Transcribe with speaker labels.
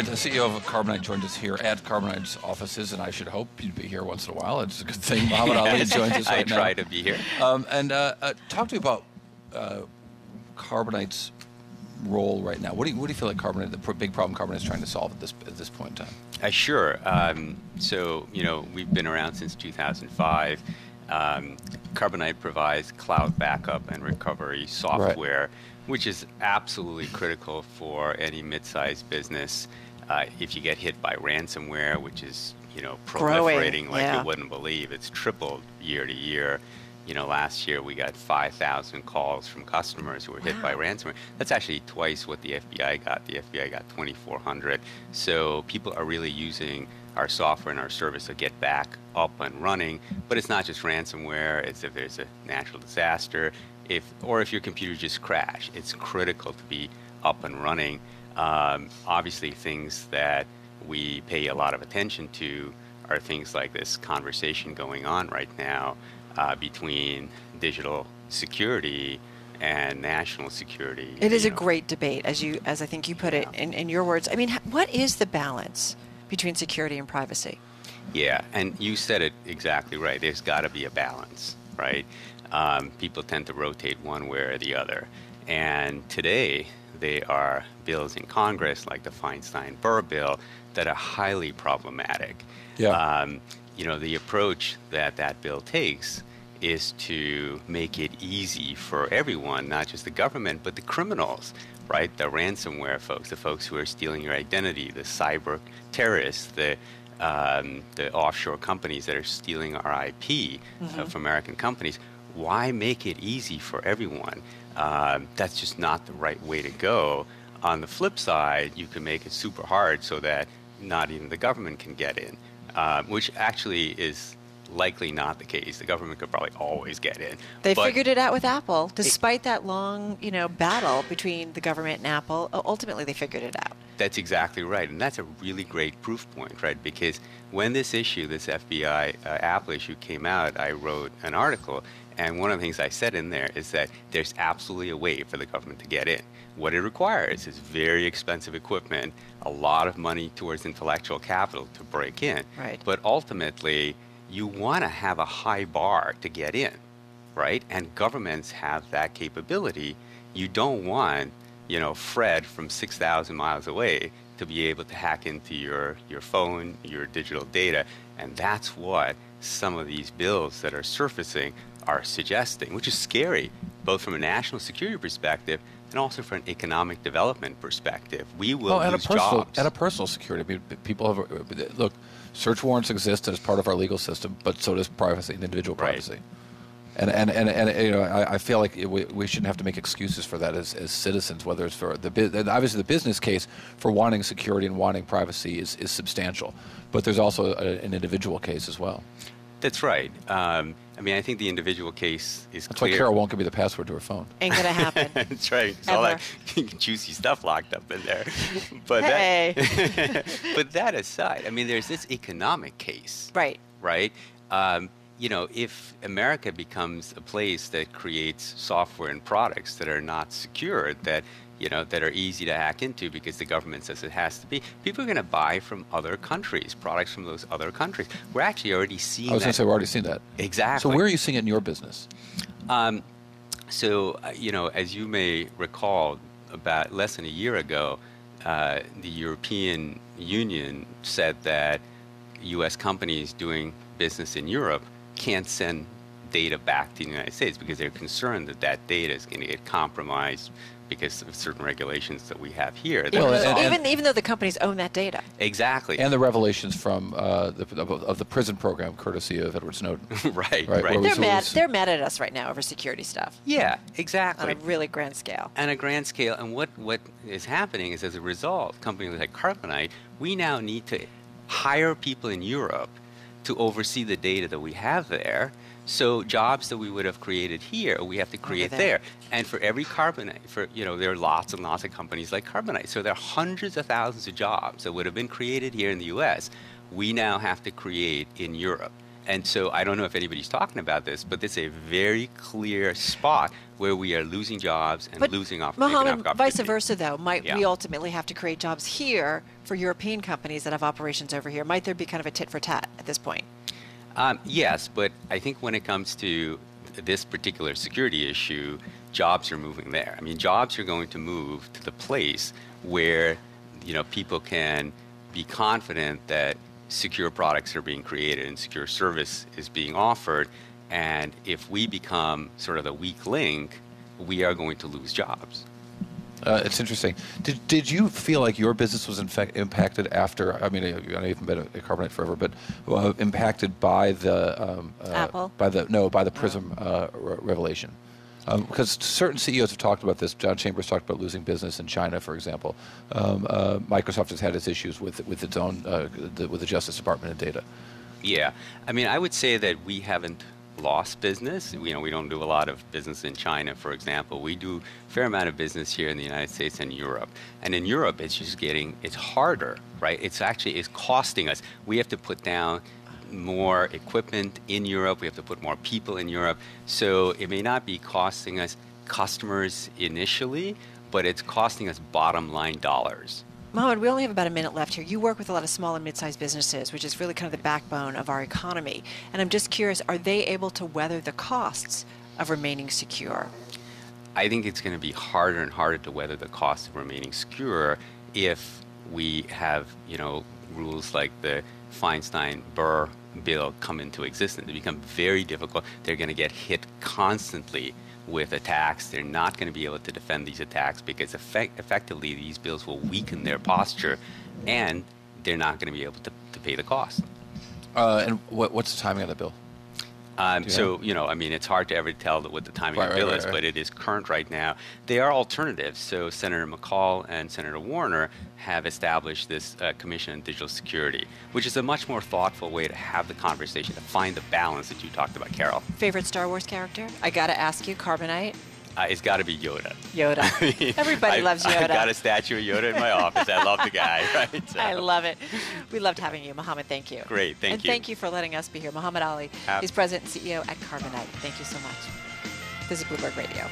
Speaker 1: right, the CEO of Carbonite joined us here at Carbonite's offices, and I should hope you'd be here once in a while. It's a good thing Mohamad Ali joins us right
Speaker 2: I try
Speaker 1: now.
Speaker 2: to be here.
Speaker 1: Um, and uh, uh, talk to me about uh, Carbonite's role right now. What do you, what do you feel like Carbonite, the pr- big problem Carbonite is trying to solve at this at this point in time?
Speaker 2: Uh, sure. Um, so, you know, we've been around since 2005. Um, Carbonite provides cloud backup and recovery software, which is absolutely critical for any mid-sized business. Uh, if you get hit by ransomware, which is, you know,
Speaker 3: Growing,
Speaker 2: proliferating like
Speaker 3: yeah.
Speaker 2: you wouldn't believe, it's tripled year to year. You know, last year we got 5,000 calls from customers who were hit by ransomware. That's actually twice what the FBI got. The FBI got 2,400. So people are really using our software and our service to get back up and running. But it's not just ransomware. It's if there's a natural disaster, if or if your computer just crashed. It's critical to be up and running. Um, obviously, things that we pay a lot of attention to are things like this conversation going on right now uh, between digital security and national security.
Speaker 3: It is
Speaker 2: you
Speaker 3: a great debate, as you as I think you put it in, in your words. I mean, what is the balance between security and privacy?
Speaker 2: Yeah, and you said it exactly right. There's got to be a balance, right? Um, people tend to rotate one way or the other. And today, there are bills in Congress, like the Feinstein Burr bill, that are highly problematic.
Speaker 1: Yeah.
Speaker 2: Um, you know, the approach that that bill takes is to make it easy for everyone, not just the government, but the criminals, right? The ransomware folks, the folks who are stealing your identity, the cyber terrorists, the um, the offshore companies that are stealing our IP uh, from American companies. Why make it easy for everyone? Um, that's just not the right way to go. On the flip side, you can make it super hard so that not even the government can get in, um, which actually is likely not the case. The government could probably always get in.
Speaker 3: They
Speaker 2: but-
Speaker 3: figured it out with Apple, despite that long, you know, battle between the government and Apple. Ultimately, they figured it out.
Speaker 2: That's exactly right. And that's a really great proof point, right? Because when this issue, this FBI uh, Apple issue came out, I wrote an article. And one of the things I said in there is that there's absolutely a way for the government to get in. What it requires is very expensive equipment, a lot of money towards intellectual capital to break in.
Speaker 3: Right.
Speaker 2: But ultimately, you want to have a high bar to get in, right? And governments have that capability. You don't want, you know, Fred from 6,000 miles away to be able to hack into your, your phone, your digital data. And that's what some of these bills that are surfacing are suggesting, which is scary, both from a national security perspective and also from an economic development perspective. We will
Speaker 1: Well, and a
Speaker 2: lose
Speaker 1: personal
Speaker 2: jobs.
Speaker 1: and a personal security. I mean, people have uh, look. Search warrants exist as part of our legal system, but so does privacy and individual
Speaker 2: Right.
Speaker 1: privacy. And, and, and, and you know, I, I feel like it, we, we shouldn't have to make excuses for that as, as citizens, whether it's for the obviously the business case for wanting security and wanting privacy is, is substantial, but there's also a, an individual case as well.
Speaker 2: That's right. Um, I mean, I think the individual case is
Speaker 1: That's
Speaker 2: clear.
Speaker 1: why Carol won't give me the password to her phone.
Speaker 3: Ain't gonna happen.
Speaker 2: That's right. It's all that juicy stuff locked up in there. But
Speaker 3: Hey.
Speaker 2: that, but that aside, I mean, there's this economic case,
Speaker 3: right.
Speaker 2: right? Um, you know, if America becomes a place that creates software and products that are not secure, that you know, that are easy to hack into because the government says it has to be, people are going to buy from other countries, products from those other countries. We're actually already seeing
Speaker 1: I was going to say we've already seen that.
Speaker 2: exactly.
Speaker 1: So where are you seeing it in your business?
Speaker 2: Um, so, uh, you know, as you may recall, about less than a year ago, uh, the European Union said that U.S. companies doing business in Europe can't send data back to the United States because they're concerned that that data is going to get compromised because of certain regulations that we have here. that
Speaker 1: Well, and-
Speaker 2: solved-
Speaker 3: even even though the companies own that data.
Speaker 2: exactly.
Speaker 1: And the revelations from uh, the, of, of the Prism program, courtesy of Edward Snowden.
Speaker 2: right,
Speaker 1: Right,
Speaker 2: right.
Speaker 3: They're mad. They're mad at us right now over security stuff
Speaker 2: yeah, exactly.
Speaker 3: on a really grand scale.
Speaker 2: on a grand scale. And what, what is happening is as a result, companies like Carbonite, we now need to hire people in Europe to oversee the data that we have there. So jobs that we would have created here, we have to create
Speaker 3: there.
Speaker 2: there. And for every Carbonite, for you know, there are lots and lots of companies like Carbonite. So there are hundreds of thousands of jobs that would have been created here in the U.S. We now have to create in Europe. and so I don't know if anybody's talking about this, but it's a very clear spot where we are losing jobs and
Speaker 3: But
Speaker 2: losing off- Mohamad,
Speaker 3: vice versa, though, might
Speaker 2: Yeah.
Speaker 3: we ultimately have to create jobs here for European companies that have operations over here? Might there be kind of a tit for tat at this point?
Speaker 2: Um, yes, but I think when it comes to this particular security issue, jobs are moving there. I mean, jobs are going to move to the place where you know people can be confident that secure products are being created and secure service is being offered. And if we become sort of the weak link, we are going to lose jobs.
Speaker 1: Uh, it's interesting. Did, did you feel like your business was in fact impacted after? I mean, I know you've been at Carbonite forever, but uh, impacted by the um, uh,
Speaker 3: Apple?
Speaker 1: by the no by the Prism uh, re- revelation. Um, because certain CEOs have talked about this. John Chambers talked about losing business in China, for example. Um, uh, Microsoft has had its issues with with its own uh, the, with the Justice Department and data.
Speaker 2: Yeah, I mean, I would say that we haven't lost business. You know, we don't do a lot of business in China, for example. We do a fair amount of business here in the United States and Europe. And in Europe, it's just getting it's harder, right? It's actually it's costing us. We have to put down more equipment in Europe. We have to put more people in Europe. So it may not be costing us customers initially, but it's costing us bottom line dollars.
Speaker 3: Mohamad, we only have about a minute left here. You work with a lot of small and mid-sized businesses, which is really kind of the backbone of our economy. And I'm just curious, are they able to weather the costs of remaining secure?
Speaker 2: I think it's going to be harder and harder to weather the cost of remaining secure if we have, you know, rules like the Feinstein-Burr bill come into existence. They become very difficult. They're going to get hit constantly with attacks. They're not going to be able to defend these attacks because effect- effectively these bills will weaken their posture, and they're not going to be able to, to pay the cost.
Speaker 1: Uh, and what, what's the timing of the bill?
Speaker 2: Um,
Speaker 1: Do you
Speaker 2: so you know, I mean, it's hard to ever tell what the timing
Speaker 1: Right,
Speaker 2: of the
Speaker 1: right,
Speaker 2: bill
Speaker 1: right,
Speaker 2: is,
Speaker 1: right.
Speaker 2: but it is current right now. They are alternatives. So Senator McCaul and Senator Warner have established this uh, Commission on Digital Security, which is a much more thoughtful way to have the conversation to find the balance that you talked about, Carol.
Speaker 3: Favorite Star Wars character? I gotta ask you, Carbonite.
Speaker 2: Uh, it's got to be Yoda.
Speaker 3: Yoda.
Speaker 2: I mean,
Speaker 3: Everybody
Speaker 2: I've-
Speaker 3: loves Yoda.
Speaker 2: I've got a statue of Yoda in my office. I love the guy. Right? So-
Speaker 3: I love it. We loved having you, Mohamad. Thank you.
Speaker 2: Great, thank
Speaker 3: and
Speaker 2: you.
Speaker 3: And thank you for letting us be here. Mohamad Ali
Speaker 2: Ab-
Speaker 3: is president and CEO at Carbonite. Thank you so much. This is Bloomberg Radio.